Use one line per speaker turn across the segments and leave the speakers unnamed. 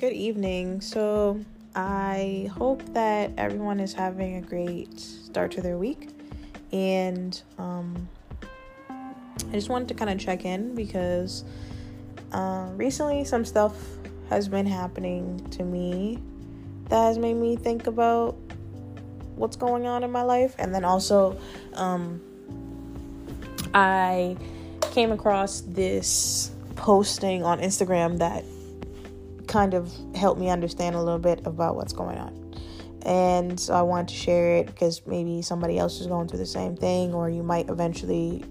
Good evening. So, I hope that everyone is having a great start to their week. And um, I just wanted to kind of check in because uh, recently some stuff has been happening to me that has made me think about what's going on in my life. And then also, um, I came across this posting on Instagram that kind of helped me understand a little bit about what's going on. And so I wanted to share it because maybe somebody else is going through the same thing, or you might eventually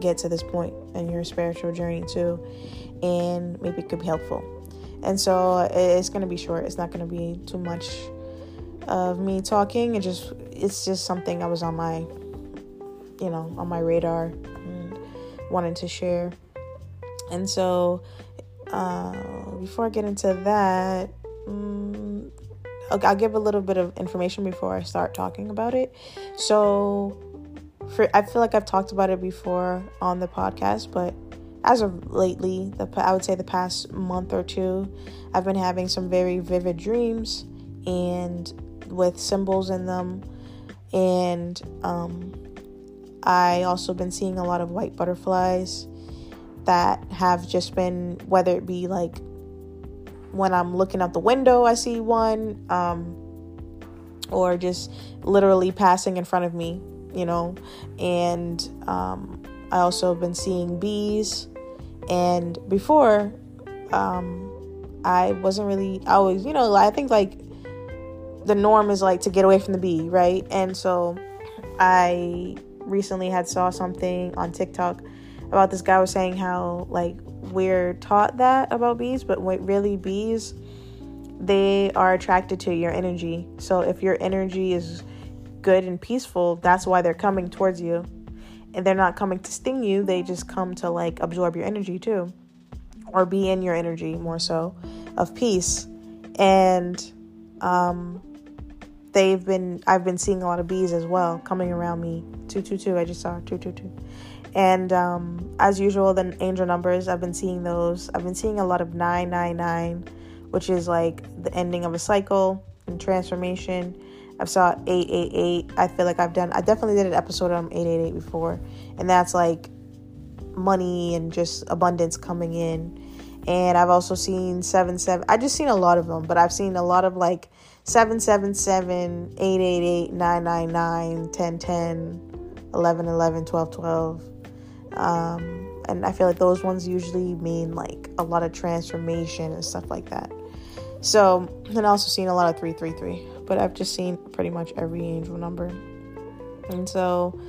get to this point in your spiritual journey too, and maybe it could be helpful. And so it's going to be short. It's not going to be too much of me talking. It just it's just something I was on my you know on my radar and wanted to share. And so uh, before I get into that, um, I'll, I'll give a little bit of information before I start talking about it. So, for I feel like I've talked about it before on the podcast, but as of lately, the I would say the past month or two, I've been having some very vivid dreams and with symbols in them, and um, I also been seeing a lot of white butterflies that have just been whether it be like when I'm looking out the window, I see one, um, or just literally passing in front of me, you know. And um, I also have been seeing bees. And before, um, I wasn't really, I was, you know, I think like the norm is like to get away from the bee, right? And so I recently had saw something on TikTok about this guy was saying how like we're taught that about bees, but really bees they are attracted to your energy. So if your energy is good and peaceful, that's why they're coming towards you. And they're not coming to sting you, they just come to like absorb your energy too. Or be in your energy more so of peace. And um they've been I've been seeing a lot of bees as well coming around me. 222 I just saw 222. And um, as usual, the angel numbers, I've been seeing those. I've been seeing a lot of 999, which is like the ending of a cycle and transformation. I've saw 888. I feel like I've done, I definitely did an episode on 888 before. And that's like money and just abundance coming in. And I've also seen 77. I just seen a lot of them, but I've seen a lot of like 777, 888, 999, 1010, 1111, 1212 um, and I feel like those ones usually mean like a lot of transformation and stuff like that. So, and I also seen a lot of 333, but I've just seen pretty much every angel number. And so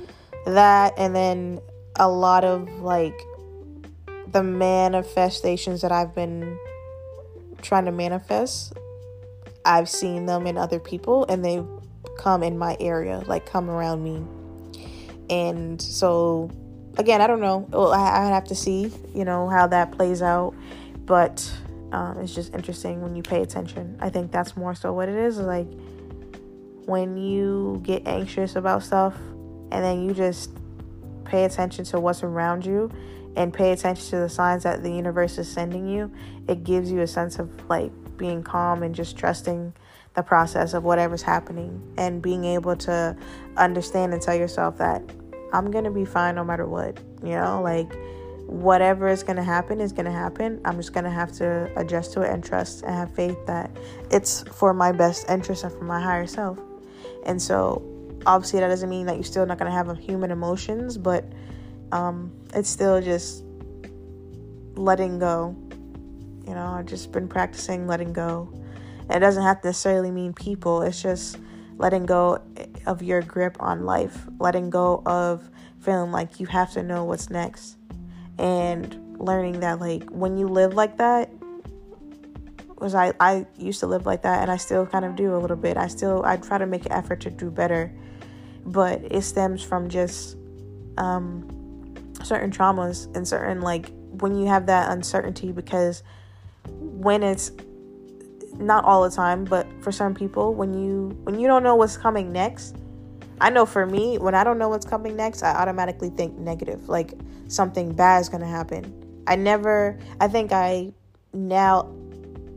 that, and then a lot of like the manifestations that I've been trying to manifest, I've seen them in other people and they come in my area, like come around me. And so again, I don't know. I, I have to see, you know, how that plays out. But um, it's just interesting when you pay attention. I think that's more so what it is. Like when you get anxious about stuff and then you just pay attention to what's around you and pay attention to the signs that the universe is sending you, it gives you a sense of like being calm and just trusting the process of whatever's happening and being able to understand and tell yourself that I'm going to be fine no matter what. You know, like whatever is going to happen is going to happen. I'm just going to have to adjust to it and trust and have faith that it's for my best interest and for my higher self. And so, obviously, that doesn't mean that you're still not going to have human emotions, but um, it's still just letting go. You know, I've just been practicing letting go. it doesn't have to necessarily mean people, it's just letting go of your grip on life, letting go of feeling like you have to know what's next, and learning that like when you live like that, was I I used to live like that, and I still kind of do a little bit. I still I try to make an effort to do better, but it stems from just um, certain traumas and certain like when you have that uncertainty because when it's not all the time, but for some people, when you when you don't know what's coming next, I know for me, when I don't know what's coming next, I automatically think negative, like something bad is gonna happen. I never, I think I now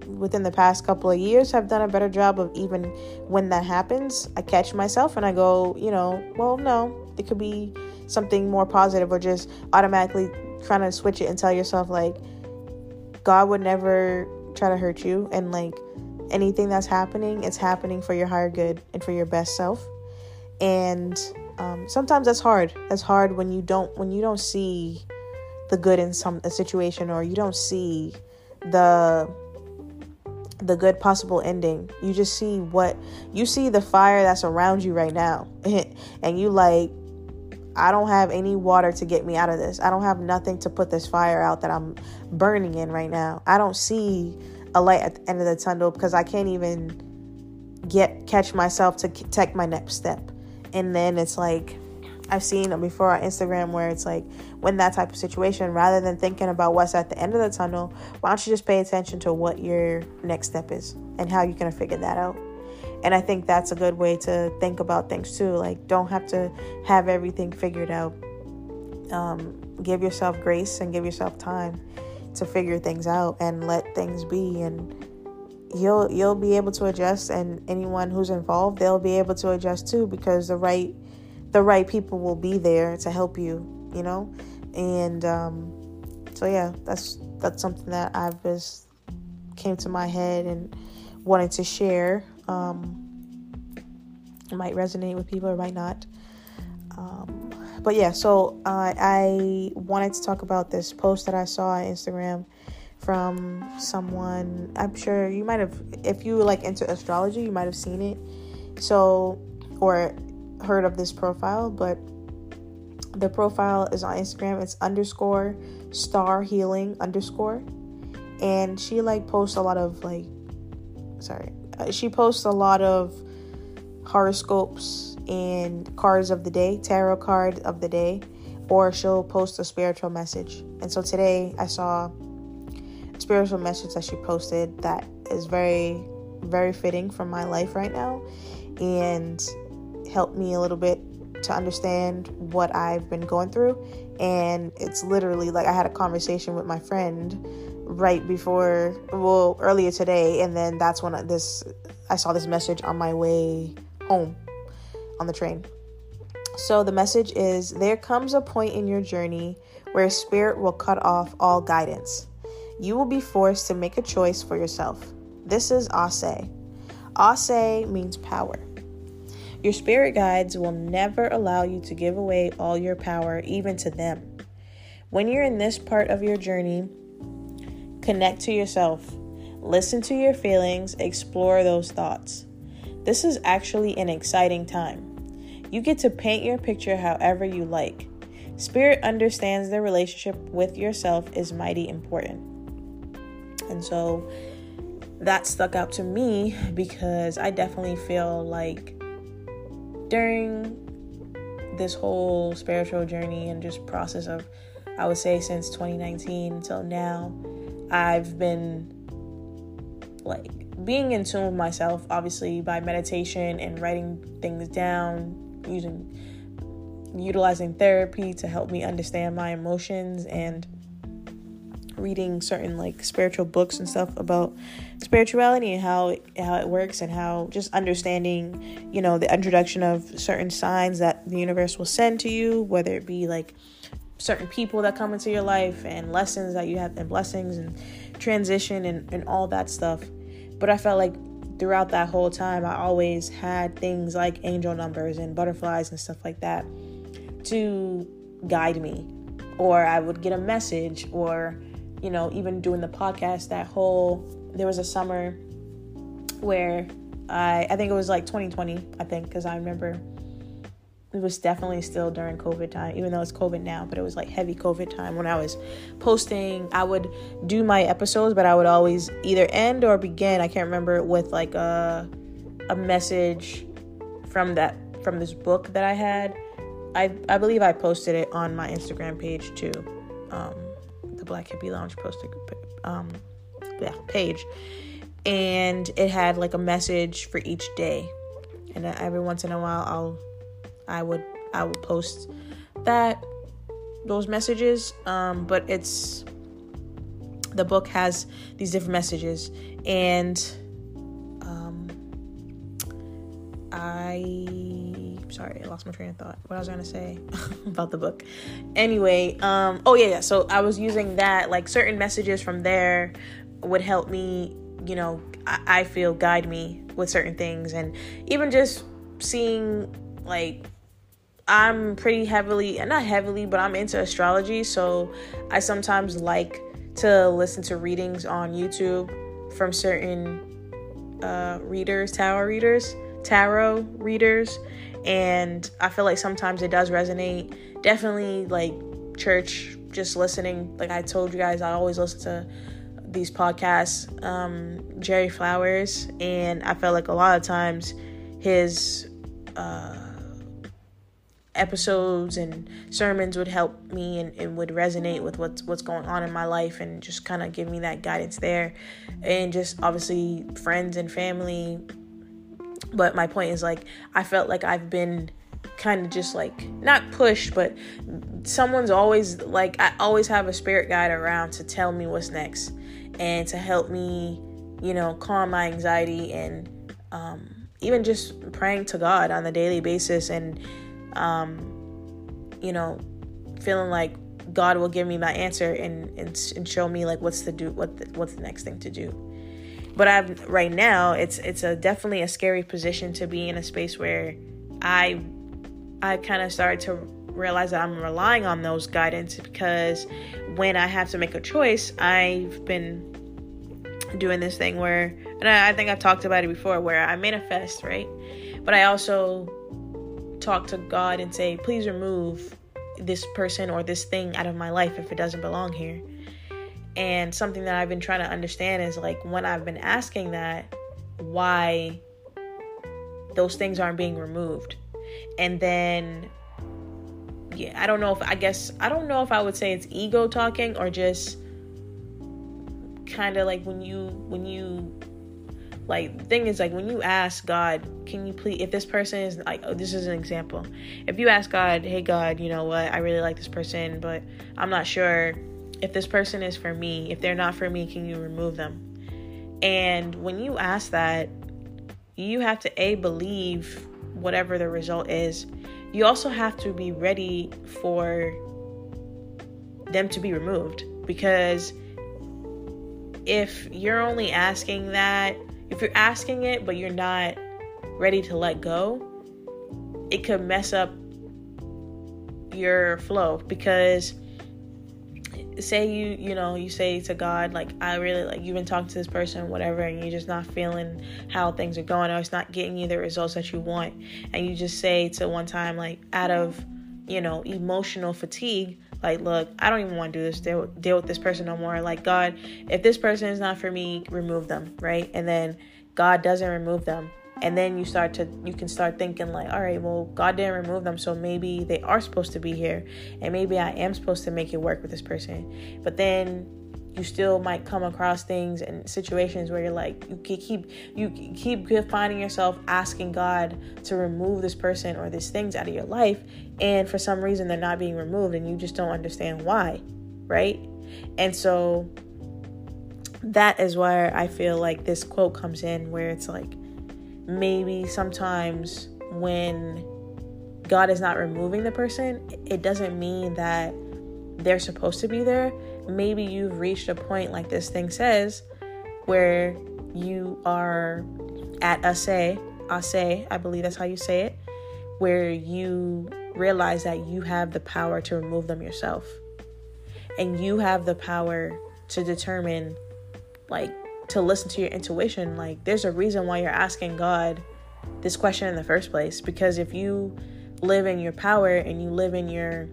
within the past couple of years have done a better job of even when that happens, I catch myself and I go, you know, well, no, it could be something more positive or just automatically trying to switch it and tell yourself like God would never try to hurt you and like anything that's happening, it's happening for your higher good and for your best self. And um, sometimes that's hard. That's hard when you don't when you don't see the good in some a situation or you don't see the the good possible ending. You just see what you see the fire that's around you right now. and you like I don't have any water to get me out of this. I don't have nothing to put this fire out that I'm burning in right now. I don't see a light at the end of the tunnel because I can't even get catch myself to take my next step. And then it's like I've seen before on Instagram where it's like when that type of situation, rather than thinking about what's at the end of the tunnel, why don't you just pay attention to what your next step is and how you're gonna figure that out. And I think that's a good way to think about things too. Like, don't have to have everything figured out. Um, give yourself grace and give yourself time to figure things out and let things be and you'll you'll be able to adjust and anyone who's involved they'll be able to adjust too because the right the right people will be there to help you you know and um, so yeah that's that's something that i've just came to my head and wanted to share um, might resonate with people, it might not. Um, but yeah, so uh, I wanted to talk about this post that I saw on Instagram from someone. I'm sure you might have, if you like into astrology, you might have seen it. So, or heard of this profile, but the profile is on Instagram. It's underscore star healing underscore. And she like posts a lot of like, sorry, she posts a lot of horoscopes and cards of the day, tarot card of the day, or she'll post a spiritual message. And so today I saw a spiritual message that she posted that is very, very fitting for my life right now and helped me a little bit to understand what I've been going through. And it's literally like I had a conversation with my friend right before well earlier today and then that's when this I saw this message on my way home on the train. So the message is there comes a point in your journey where spirit will cut off all guidance. You will be forced to make a choice for yourself. This is Ase. Ase means power. Your spirit guides will never allow you to give away all your power, even to them. When you're in this part of your journey, Connect to yourself. Listen to your feelings, explore those thoughts. This is actually an exciting time. You get to paint your picture however you like. Spirit understands the relationship with yourself is mighty important. And so that stuck out to me because I definitely feel like during this whole spiritual journey and just process of, I would say, since 2019 until now, I've been like being in tune with myself, obviously by meditation and writing things down, using utilizing therapy to help me understand my emotions and reading certain like spiritual books and stuff about spirituality and how how it works and how just understanding you know the introduction of certain signs that the universe will send to you whether it be like certain people that come into your life and lessons that you have and blessings and transition and, and all that stuff. But I felt like throughout that whole time, I always had things like angel numbers and butterflies and stuff like that to guide me. Or I would get a message, or, you know, even doing the podcast, that whole, there was a summer where I, I think it was like 2020, I think, because I remember it was definitely still during COVID time, even though it's COVID now, but it was like heavy COVID time when I was posting. I would do my episodes, but I would always either end or begin, I can't remember, with like a a message from that from this book that I had. I I believe I posted it on my Instagram page too. Um, the Black Hippie Lounge posted um yeah, page. And it had like a message for each day. And every once in a while I'll I would I would post that those messages. Um, but it's the book has these different messages and um I sorry, I lost my train of thought. What I was gonna say about the book. Anyway, um, oh yeah, yeah. So I was using that, like certain messages from there would help me, you know, I, I feel guide me with certain things, and even just seeing like I'm pretty heavily, and not heavily, but I'm into astrology, so I sometimes like to listen to readings on YouTube from certain uh, readers, tarot readers, tarot readers, and I feel like sometimes it does resonate. Definitely, like church, just listening. Like I told you guys, I always listen to these podcasts, um, Jerry Flowers, and I felt like a lot of times his uh, episodes and sermons would help me and, and would resonate with what's what's going on in my life and just kind of give me that guidance there, and just obviously friends and family. But my point is like I felt like I've been kind of just like not pushed, but someone's always like I always have a spirit guide around to tell me what's next and to help me, you know, calm my anxiety and um, even just praying to God on a daily basis and um, you know, feeling like God will give me my answer and and, and show me like what's to do what the, what's the next thing to do but I'm right now it's it's a definitely a scary position to be in a space where I I kind of started to realize that I'm relying on those guidance because when I have to make a choice, I've been doing this thing where and I, I think I've talked about it before where I manifest, right? But I also talk to God and say, please remove this person or this thing out of my life if it doesn't belong here. And something that I've been trying to understand is like when I've been asking that, why those things aren't being removed. And then yeah, I don't know if I guess I don't know if I would say it's ego talking or just kind of like when you when you like the thing is like when you ask god can you please if this person is like oh, this is an example if you ask god hey god you know what i really like this person but i'm not sure if this person is for me, if they're not for me, can you remove them? And when you ask that, you have to A, believe whatever the result is. You also have to be ready for them to be removed because if you're only asking that, if you're asking it but you're not ready to let go, it could mess up your flow because say you you know you say to god like i really like you've been talking to this person whatever and you're just not feeling how things are going or it's not getting you the results that you want and you just say to one time like out of you know emotional fatigue like look i don't even want to do this deal, deal with this person no more. Like god if this person is not for me remove them right? And then god doesn't remove them. And then you start to you can start thinking like all right well god didn't remove them so maybe they are supposed to be here. And maybe i am supposed to make it work with this person. But then you still might come across things and situations where you're like you keep you keep finding yourself asking god to remove this person or these things out of your life and for some reason they're not being removed and you just don't understand why right and so that is where i feel like this quote comes in where it's like maybe sometimes when God is not removing the person, it doesn't mean that they're supposed to be there. Maybe you've reached a point, like this thing says, where you are at a say, a say, I believe that's how you say it, where you realize that you have the power to remove them yourself. And you have the power to determine, like, to listen to your intuition. Like, there's a reason why you're asking God this question in the first place. Because if you live in your power and you live in your,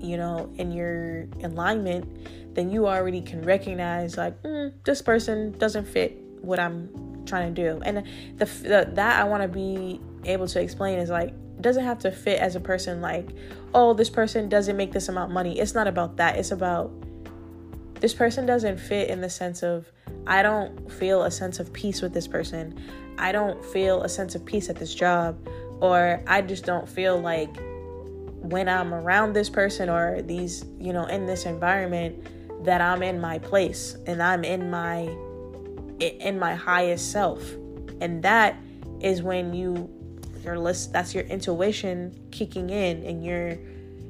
you know, in your alignment, then you already can recognize, like, mm, this person doesn't fit what I'm trying to do. And the, the that I want to be able to explain is like, doesn't have to fit as a person like oh this person doesn't make this amount of money it's not about that it's about this person doesn't fit in the sense of I don't feel a sense of peace with this person. I don't feel a sense of peace at this job or I just don't feel like when I'm around this person or these, you know, in this environment, that I'm in my place and I'm in my in my highest self. And that is when you your list that's your intuition kicking in and your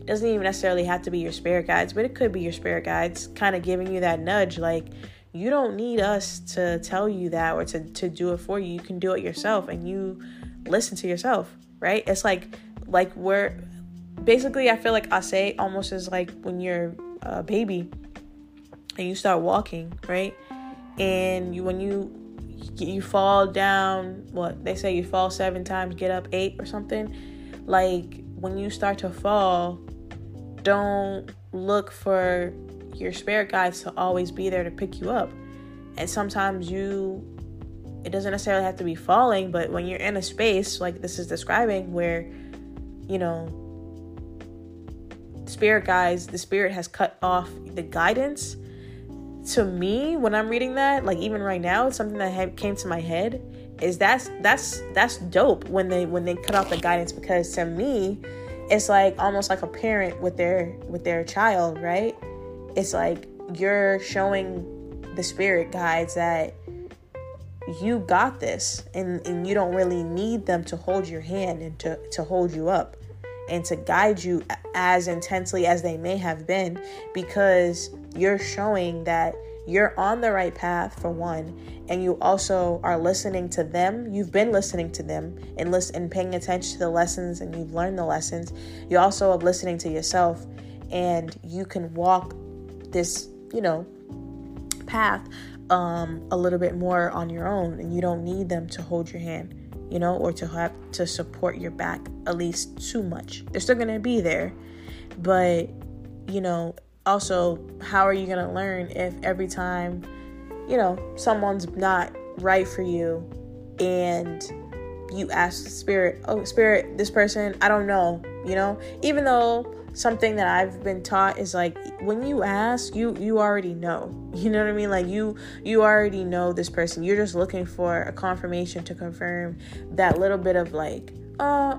doesn't even necessarily have to be your spirit guides, but it could be your spirit guides kind of giving you that nudge like you don't need us to tell you that or to, to do it for you. You can do it yourself and you listen to yourself, right? It's like like we're basically I feel like I say almost as like when you're a baby and you start walking, right? And you when you you fall down, what they say you fall seven times, get up eight or something. Like when you start to fall, don't look for your spirit guides to always be there to pick you up. And sometimes you, it doesn't necessarily have to be falling, but when you're in a space like this is describing where, you know, spirit guides, the spirit has cut off the guidance. To me when i'm reading that like even right now something that came to my head is that's that's that's dope when they when they cut off the guidance because to me it's like almost like a parent with their with their child right? It's like you're showing the spirit guides that you got this and, and you don't really need them to hold your hand and to, to hold you up and to guide you as intensely as they may have been because you're showing that you're on the right path for one and you also are listening to them. You've been listening to them and listen and paying attention to the lessons and you've learned the lessons. You're also listening to yourself and you can walk this you know path um, a little bit more on your own and you don't need them to hold your hand you know or to have to support your back at least too much. They're still to be there but you know also how are you to learn if every time you know someone's not right for you and you ask the spirit oh spirit this person i don't know you know? Even though something that i've been taught is like when you ask you you already know you know what i mean like you you already know this person you're just looking for a confirmation to confirm that little bit of like uh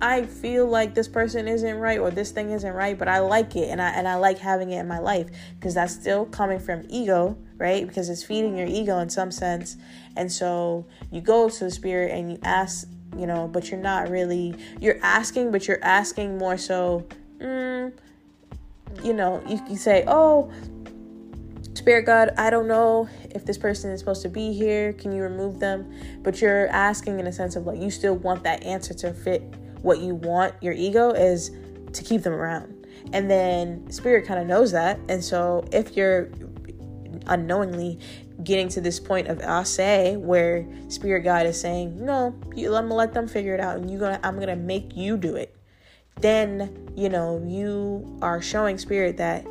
I feel like this person isn't right or this thing isn't right, but I like it and I and I like having it in my life because that's still coming from ego, right? Because it's feeding your ego in some sense. And so you go to the spirit and you ask, you know, but you're not really you're asking, but you're asking more so mm, you know, you, can say, "Oh, Spirit God, I don't know if this person is supposed to be here. Can you remove them? But you're asking in a sense of like you still want that answer to fit what you want, your ego, is to keep them around. And then spirit kind of knows that. And so if you're unknowingly getting to this point of I say where spirit guide is saying, No, you I'm gonna let them figure it out and you gonna I'm gonna make you do it. Then, you know, you are showing spirit that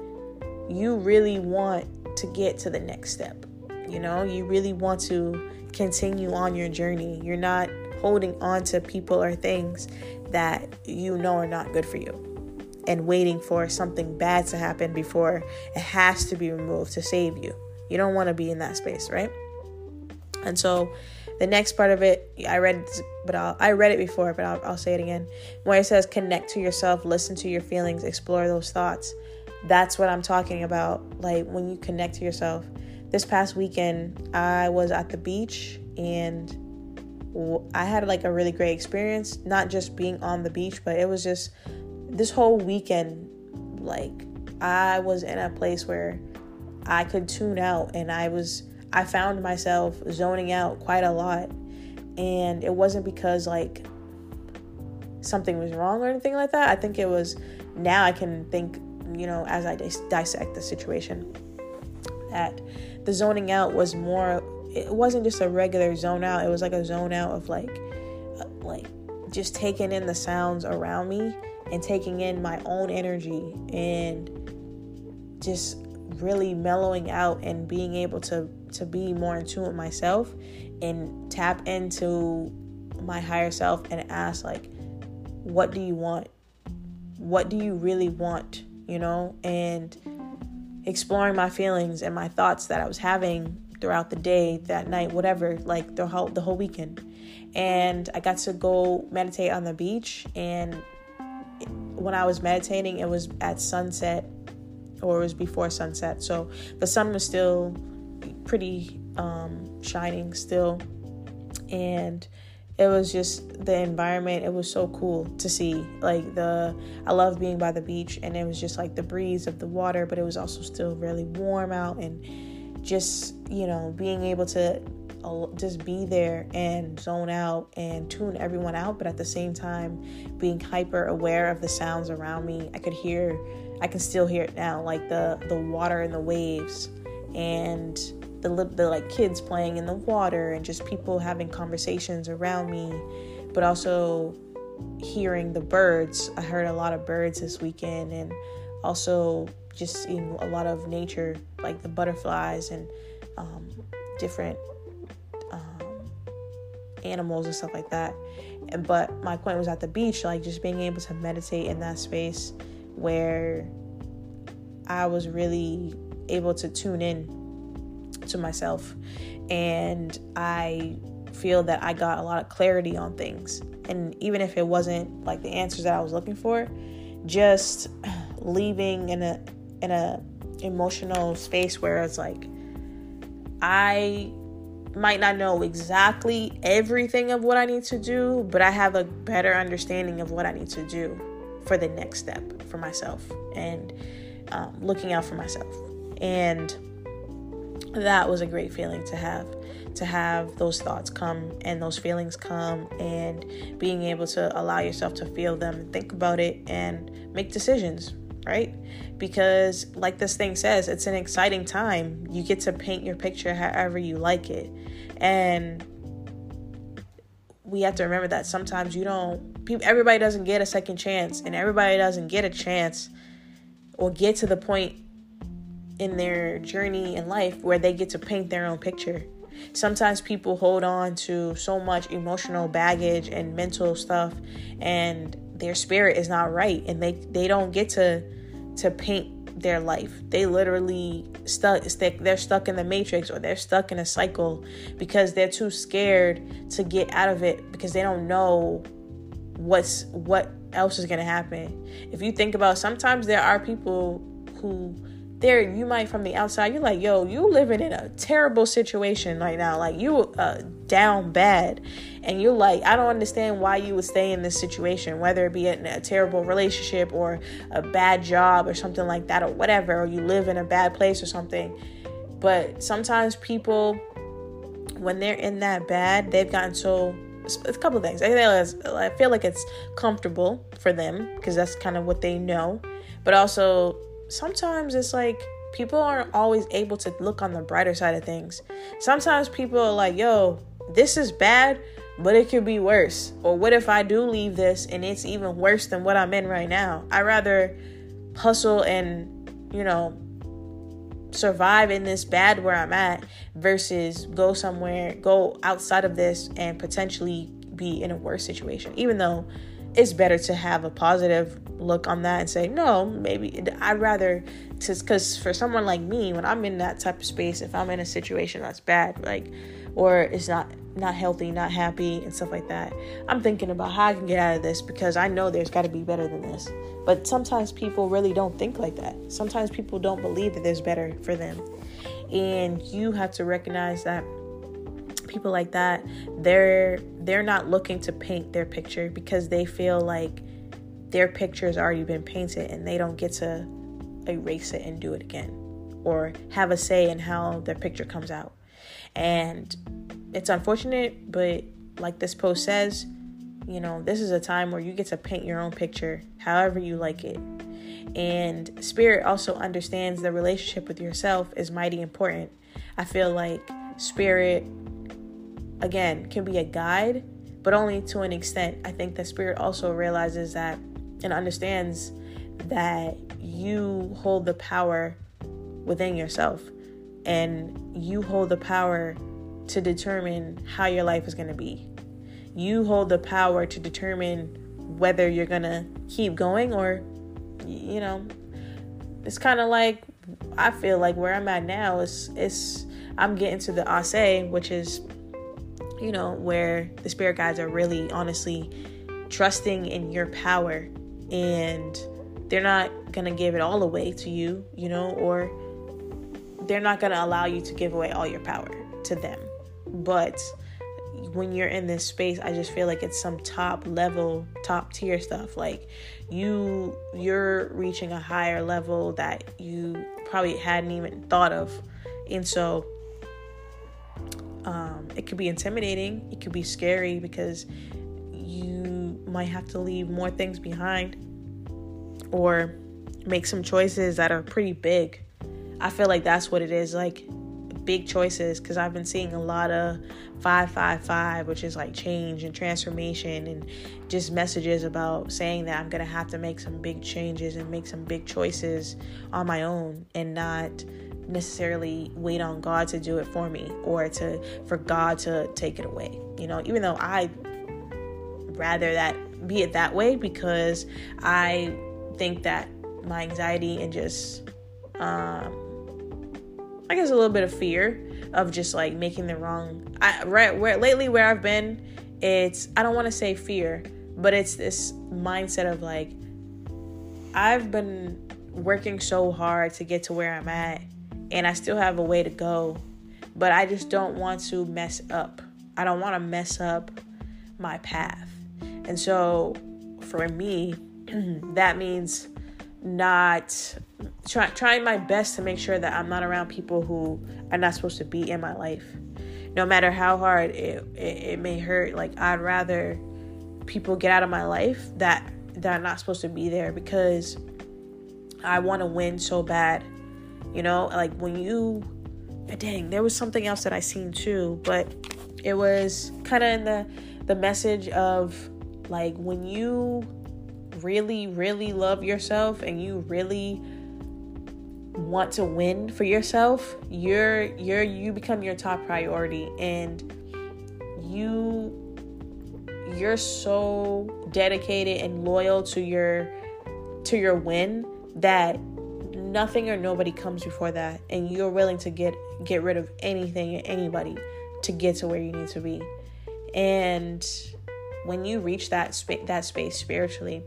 you really want to get to the next step. You know, you really want to continue on your journey. You're not holding on to people or things that you know are not good for you and waiting for something bad to happen before it has to be removed to save you. You don't want to be in that space, right? And so the next part of it, I read, but I'll, I read it before, but I'll, I'll say it again. Where it says, connect to yourself, listen to your feelings, explore those thoughts. That's what I'm talking about. Like when you connect to yourself. This past weekend, I was at the beach and I had like a really great experience, not just being on the beach, but it was just this whole weekend like I was in a place where I could tune out and I was I found myself zoning out quite a lot. And it wasn't because like something was wrong or anything like that. I think it was now I can think, you know, as I dis- dissect the situation that the zoning out was more it wasn't just a regular zone out. It was like a zone out of like, uh, like just taking in the sounds around me and taking in my own energy and just really mellowing out and being able to to be more in tune with myself and tap into my higher self and ask like what do you want? What do you really want you know? And exploring my feelings and my thoughts that i was having throughout the day, that night, whatever, like the whole the whole weekend. And I got to go meditate on the beach and when I was meditating, it was at sunset or it was before sunset. So the sun was still pretty um, shining still, and it was just the environment it was so cool to see like the i love being by the beach and it was just like the breeze of the water but it was also still really warm out and just you know being able to just be there and zone out and tune everyone out but at the same time being hyper aware of the sounds around me i could hear i can still hear it now like the the water and the waves and the, the like kids playing in the water and just people having conversations around me, but also hearing the birds. I heard a lot of birds this weekend and also just seeing a lot of nature, like the butterflies and um, different um, animals and stuff like that. And, but my point was at the beach, like just being able to meditate in that space where I was really able to tune in to myself. And I feel that I got a lot of clarity on things. And even if it wasn't like the answers that I was looking for, just leaving in a in a emotional space where it's like I might not know exactly everything of what I need to do, but I have a better understanding of what I need to do for the next step for myself and um, looking out for myself. And that was a great feeling to have to have those thoughts come and those feelings come and being able to allow yourself to feel them and think about it and make decisions right? Because like this thing says it's an exciting time. You get to paint your picture however you like it. And we have to remember that sometimes you don't people everybody doesn't get a second chance and everybody doesn't get a chance or get to the point in their journey in life where they get to paint their own picture. Sometimes people hold on to so much emotional baggage and mental stuff and their spirit is not right and they they don't get to to paint their life. They literally stuck stick they're stuck in the matrix or they're stuck in a cycle because they're too scared to get out of it because they don't know what's what else is going to happen. If you think about sometimes there are people who there you might from the outside you're like yo you living in a terrible situation right now. Like you uh, down bad. And you're like i don't understand why you would stay in this situation whether it be in a terrible relationship or a bad job or something like that or whatever or you live in a bad place or something. But sometimes people when they're in that bad they've gotten so a couple things i feel like it's comfortable for them because that's kind of what they know but also sometimes it's like people aren't always able to look on the brighter side of things. Sometimes people are like, yo, this is bad, but it could be worse. Or what if I do leave this and it's even worse than what I'm in right now? I rather hustle and, you know, survive in this bad where I'm at versus go somewhere, go outside of this and potentially be in a worse situation. Even though it's better to have a positive look on that and say no maybe i'd rather because for someone like me when i'm in that type of space if i'm in a situation that's bad like or it's not not healthy not happy and stuff like that. I'm thinking about how i can get out of this because i know there's got to be better than this. But sometimes people really don't think like that. Sometimes people don't believe that there's better for them. And you have to recognize that people like that they're they're not looking to paint their picture because they feel like their picture has already been painted and they don't get to erase it and do it again or have a say in how their picture comes out. And it's unfortunate but like this post says you know this is a time where you get to paint your own picture however you like it. And spirit also understands the relationship with yourself is mighty important. I feel like spirit again, can be a guide, but only to an extent. I think the spirit also realizes that and understands that you hold the power within yourself. And you hold the power to determine how your life is going to be. You hold the power to determine whether you're going to keep going or, you know, it's kind of like I feel like where I'm at now is, is I'm getting to the Ase, which is you know, where the spirit guides are really honestly trusting in your power and they're not gonna give it all away to you, you know, or they're not gonna allow you to give away all your power to them. But when you're in this space, I just feel like it's some top level, top tier stuff. Like you you're reaching a higher level that you probably hadn't even thought of. And so um, it could be intimidating, it could be scary because you might have to leave more things behind or make some choices that are pretty big. I feel like that's what it is like big choices because I've been seeing a lot of 555, which is like change and transformation, and just messages about saying that I'm gonna have to make some big changes and make some big choices on my own and not necessarily wait on God to do it for me or to for God to take it away. You know, even though I rather that be it that way because I think that my anxiety and just um I guess a little bit of fear of just like making the wrong I right where lately where I've been it's I don't want to say fear but it's this mindset of like I've been working so hard to get to where I'm at and I still have a way to go but I just don't want to mess up. I don't want to mess up my path. And so for me that means not try, trying my best to make sure that I'm not around people who are not supposed to be in my life. No matter how hard it, it, it may hurt, like I'd rather people get out of my life that that are not supposed to be there because I want to win so bad. You know, like when you dang, there was something else that I seen too, but it was kind of in the the message of like when you really really love yourself and you really want to win for yourself, you're you're you become your top priority and you you're so dedicated and loyal to your to your win that nothing or nobody comes before that and you're willing to get get rid of anything and anybody to get to where you need to be. And when you reach that space that space spiritually,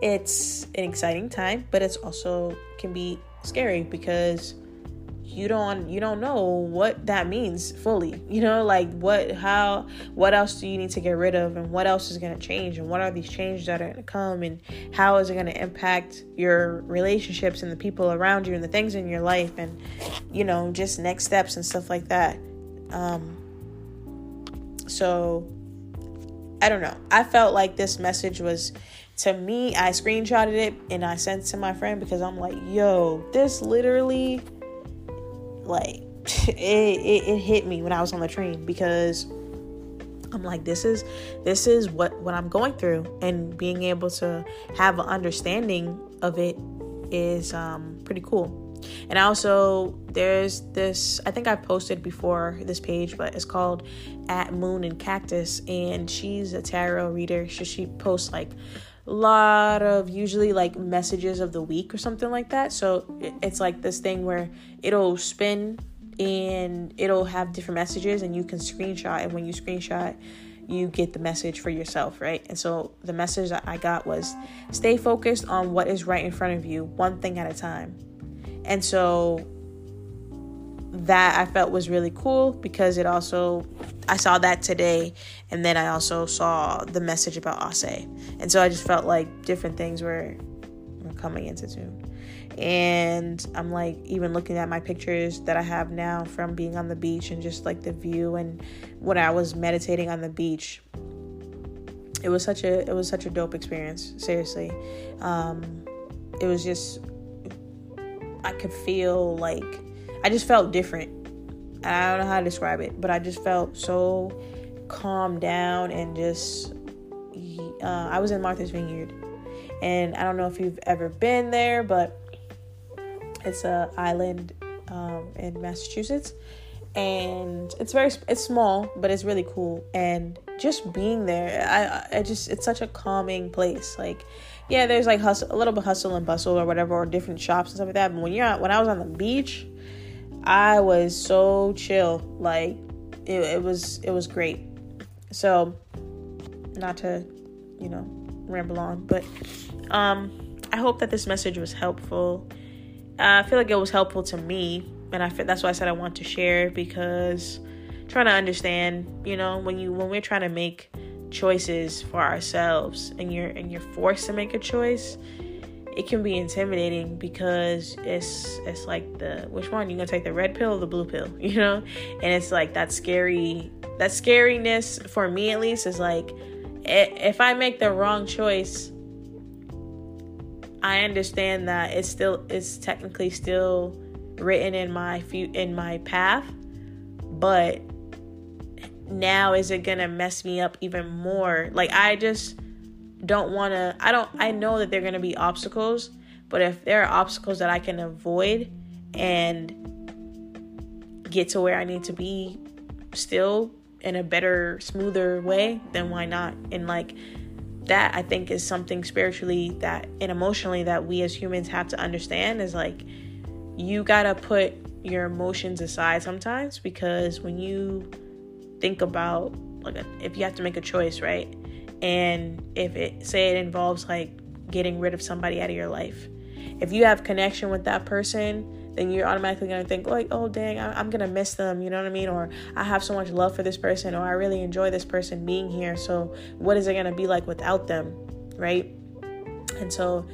it's an exciting time, but it's also can be scary because you don't you don't know what that means fully you know like what how what else do you need to get rid of and what else is going to change and what are these changes that are going to come and how is it going to impact your relationships and the people around you and the things in your life and you know just next steps and stuff like that. Um so i don't know. I felt like this message was to me, I screenshotted it and I sent it to my friend because I'm like, yo, this literally, like, it, it, it hit me when I was on the train because I'm like, this is this is what what I'm going through, and being able to have an understanding of it is um, pretty cool. And also, there's this, I think I posted before this page, but it's called At Moon and Cactus. And she's a tarot reader. So she posts like lot of usually like messages of the week or something like that. So it's like this thing where it'll spin and it'll have different messages and you can screenshot and when you screenshot you get the message for yourself, right? And so the message that I got was stay focused on what is right in front of you, one thing at a time. And so that I felt was really cool because it also I saw that today and then I also saw the message about Ase. And so I just felt like different things were, coming into tune. And I'm like even looking at my pictures that I have now from being on the beach and just like the view and when I was meditating on the beach. It was such a it was such a dope experience, seriously. Um it was just I could feel like I just felt different. I don't know how to describe it, but I just felt so calmed down and just. Uh, I was in Martha's Vineyard, and I don't know if you've ever been there, but it's a island um, in Massachusetts, and it's very it's small, but it's really cool. And just being there, I I just it's such a calming place. Like, yeah, there's like hustle, a little bit hustle and bustle or whatever, or different shops and stuff like that. But when you're when I was on the beach I was so chill. Like it, it was it was great. So not to, you know, ramble on, but um I hope that this message was helpful. Uh, I feel like it was helpful to me, and I feel, that's why I said I want to share because trying to understand, you know, when you when we're trying to make choices for ourselves and you're and you're forced to make a choice, it can be intimidating because it's it's like the which one you gonna take the red pill or the blue pill, you know, and it's like that scary that scariness for me at least is like if I make the wrong choice, I understand that it's still it's technically still written in my few in my path, but now is it gonna mess me up even more? Like I just don't want to. I don't. I know that there're gonna be obstacles, but if there are obstacles that I can avoid and get to where I need to be, still in a better, smoother way, then why not? And like that, I think is something spiritually that and emotionally that we as humans have to understand is like you gotta put your emotions aside sometimes because when you think about like a, if you have to make a choice, right? And if it say it involves like getting rid of somebody out of your life, if you have connection with that person, then you're automatically gonna think like, oh dang, I'm gonna miss them. You know what I mean? Or I have so much love for this person, or I really enjoy this person being here. So what is it gonna be like without them, right? And so,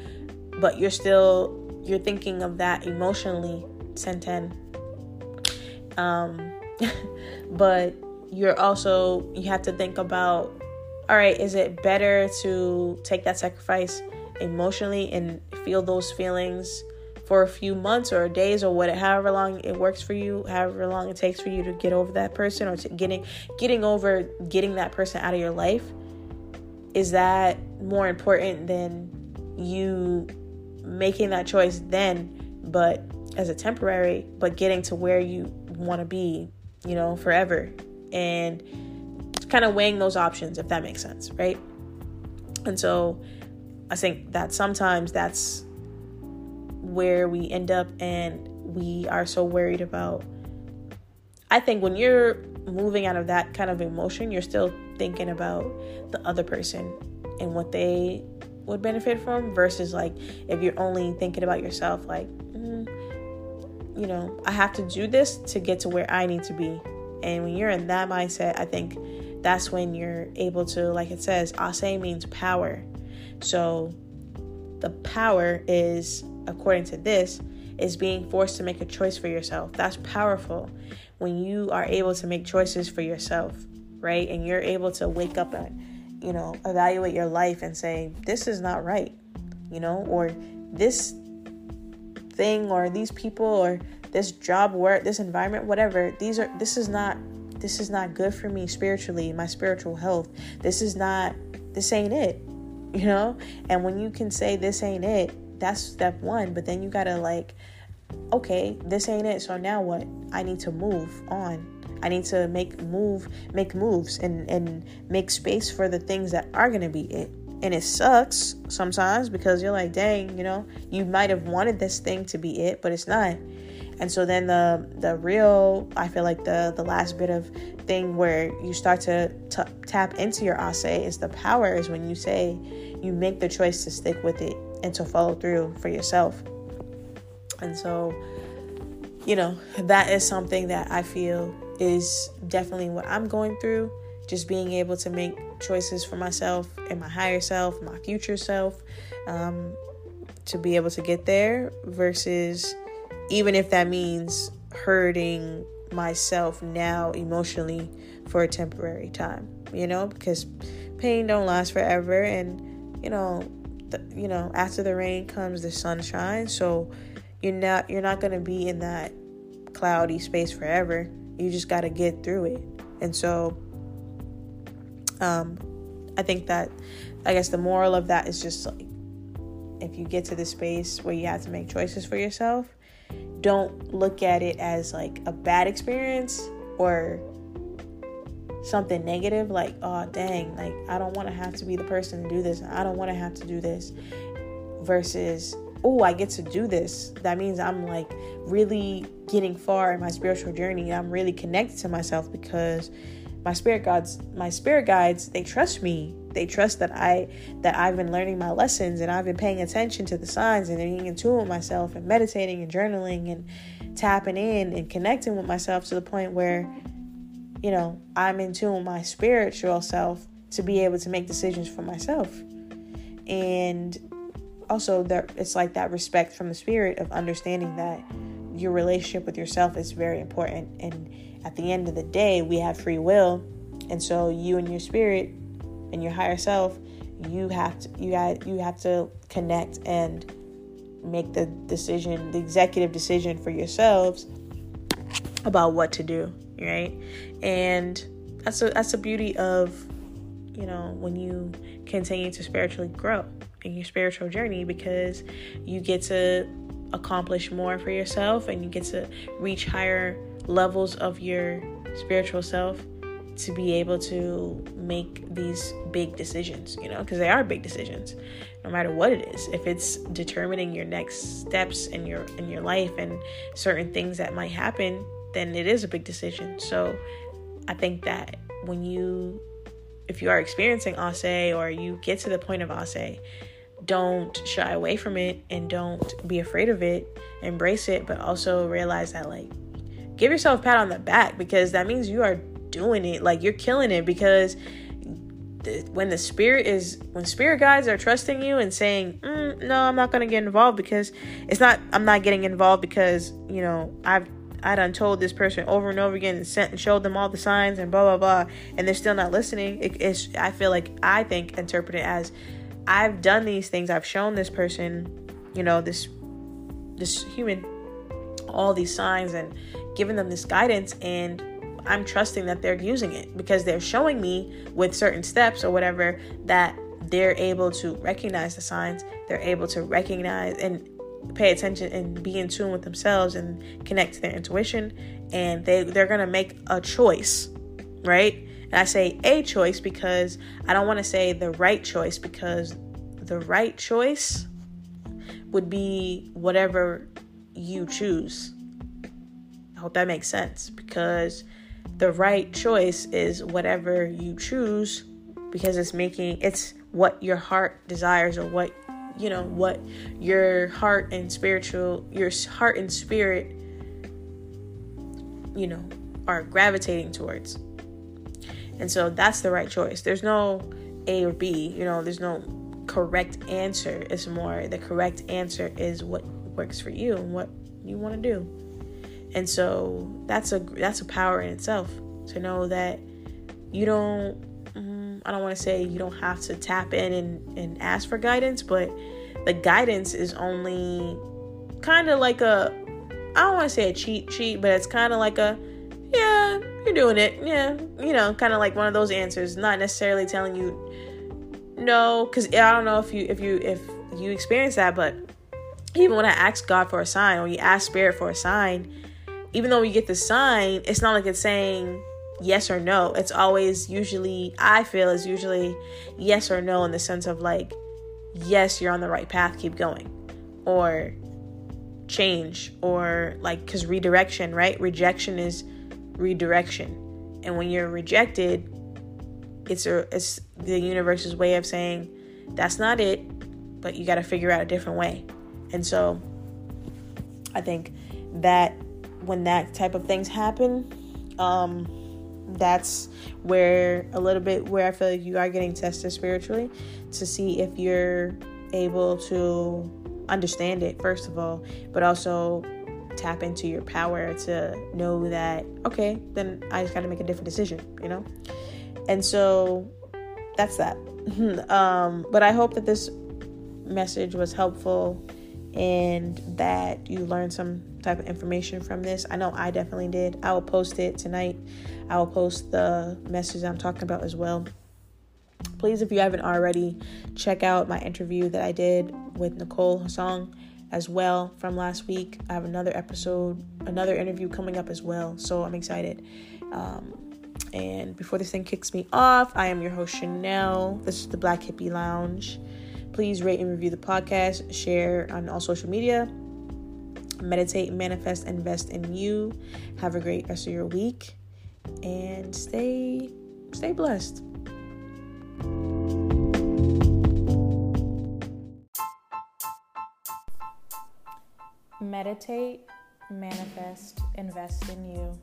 but you're still you're thinking of that emotionally, Senten. Um, but you're also you have to think about all right is it better to take that sacrifice emotionally and feel those feelings for a few months or days or whatever however long it works for you however long it takes for you to get over that person or to getting getting over getting that person out of your life? Is that more important than you making that choice then but as a temporary but getting to where you want to be you know forever? And kind of weighing those options, if that makes sense, right? And so I think that sometimes that's where we end up, and we are so worried about. I think when you're moving out of that kind of emotion, you're still thinking about the other person and what they would benefit from versus like if you're only thinking about yourself, like, mm, you know, I have to do this to get to where I need to be and when you're in that mindset, I think that's when you're able to, like it says, Ase means power. So the power is, according to this, is being forced to make a choice for yourself. That's powerful when you are able to make choices for yourself, right? And you're able to wake up and, you know, evaluate your life and say, this is not right, you know, or this thing or these people or this job work this environment whatever these are this is not this is not good for me spiritually my spiritual health. This is not this ain't it you know? And when you can say this ain't it that's step one but then you gotta like okay this ain't it so now what? I need to move on. I need to make move make moves and and make space for the things that are gonna be it. And it sucks sometimes because you're like dang you know you might have wanted this thing to be it but it's not and so then the the real i feel like the the last bit of thing where you start to t- tap into your ase is the power is when you say you make the choice to stick with it and to follow through for yourself. And so you know that is something that i feel is definitely what i'm going through. Just being able to make choices for myself and my higher self my future self um, to be able to get there versus even if that means hurting myself now emotionally for a temporary time you know because pain don't last forever. And you know the, you know after the rain comes the sunshine so you're not you're not going to be in that cloudy space forever. You just got to get through it. And so um i think that i guess the moral of that is just like if you get to the space where you have to make choices for yourself don't look at it as like a bad experience or something negative like oh dang like i don't want to have to be the person to do this i don't want to have to do this versus oh i get to do this. That means i'm like really getting far in my spiritual journey. I'm really connected to myself because my spirit guides my spirit guides they trust me they trust that I that I've been learning my lessons and I've been paying attention to the signs and being in tune with myself and meditating and journaling and tapping in and connecting with myself to the point where you know I'm in tune with my spiritual self to be able to make decisions for myself. And also there it's like that respect from the spirit of understanding that your relationship with yourself is very important and at the end of the day we have free will and so you and your spirit and your higher self you have to you got you have to connect and make the decision the executive decision for yourselves about what to do right? And that's a that's a beauty of you know when you continue to spiritually grow in your spiritual journey because you get to accomplish more for yourself and you get to reach higher levels of your spiritual self to be able to make these big decisions, you know, because they are big decisions, no matter what it is. If it's determining your next steps in your in your life and certain things that might happen, then it is a big decision. So I think that when you if you are experiencing ase or you get to the point of ase, don't shy away from it and don't be afraid of it. Embrace it, but also realize that like give yourself a pat on the back because that means you are doing it. Like you're killing it because when the spirit is when spirit guides are trusting you and saying mm, no i'm not going to get involved because it's not i'm not getting involved because you know i've i done told this person over and over again and sent and showed them all the signs and blah blah blah and they're still not listening it, it's i feel like i think interpret it as i've done these things i've shown this person you know this this human all these signs and given them this guidance and I'm trusting that they're using it because they're showing me with certain steps or whatever that they're able to recognize the signs, they're able to recognize and pay attention and be in tune with themselves and connect to their intuition and they they're going to make a choice, right? And I say a choice because I don't want to say the right choice because the right choice would be whatever you choose. I hope that makes sense because the right choice is whatever you choose because it's making it's what your heart desires or what you know what your heart and spiritual your heart and spirit you know are gravitating towards. And so that's the right choice. There's no a or b you know there's no correct answer. It's more the correct answer is what works for you and what you want to do and so that's a that's a power in itself to know that you don't mm, I don't want to say you don't have to tap in and, and ask for guidance, but the guidance is only kind of like a I don't want to say a cheat sheet, but it's kind of like a yeah, you're doing it. Yeah, you know, kind of like one of those answers, not necessarily telling you no cuz I don't know if you if you if you experience that, but even when I ask God for a sign or you ask spirit for a sign, even though we get the sign, it's not like it's saying yes or no. It's always usually, I feel, is usually yes or no in the sense of like, yes, you're on the right path, keep going. Or change, or like, because redirection, right? Rejection is redirection. And when you're rejected, it's a it's the universe's way of saying that's not it, but you got to figure out a different way. And so I think that when that type of things happen, um, that's where a little bit where I feel like you are getting tested spiritually to see if you're able to understand it first of all, but also tap into your power to know that okay, then I just got to make a different decision, you know? And so that's that. um, but I hope that this message was helpful and that you learned some type of information from this. I know I definitely did. I will post it tonight. I will post the message I'm talking about as well. Please, if you haven't already, check out my interview that I did with Nicole Hassan as well from last week. I have another episode, another interview coming up as well. So I'm excited. Um, and before this thing kicks me off, I am your host, Chanel. This is the Black Hippie Lounge. Please rate and review the podcast, share on all social media. Meditate, manifest, invest in you. Have a great rest of your week and stay stay blessed. Meditate, manifest, invest in you.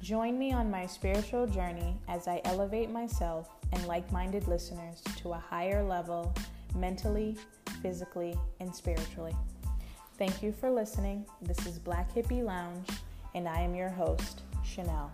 Join me on my spiritual journey as I elevate myself and like minded listeners to a higher level mentally, physically, and spiritually. Thank you for listening. This is Black Hippie Lounge, and I am your host, Chanel.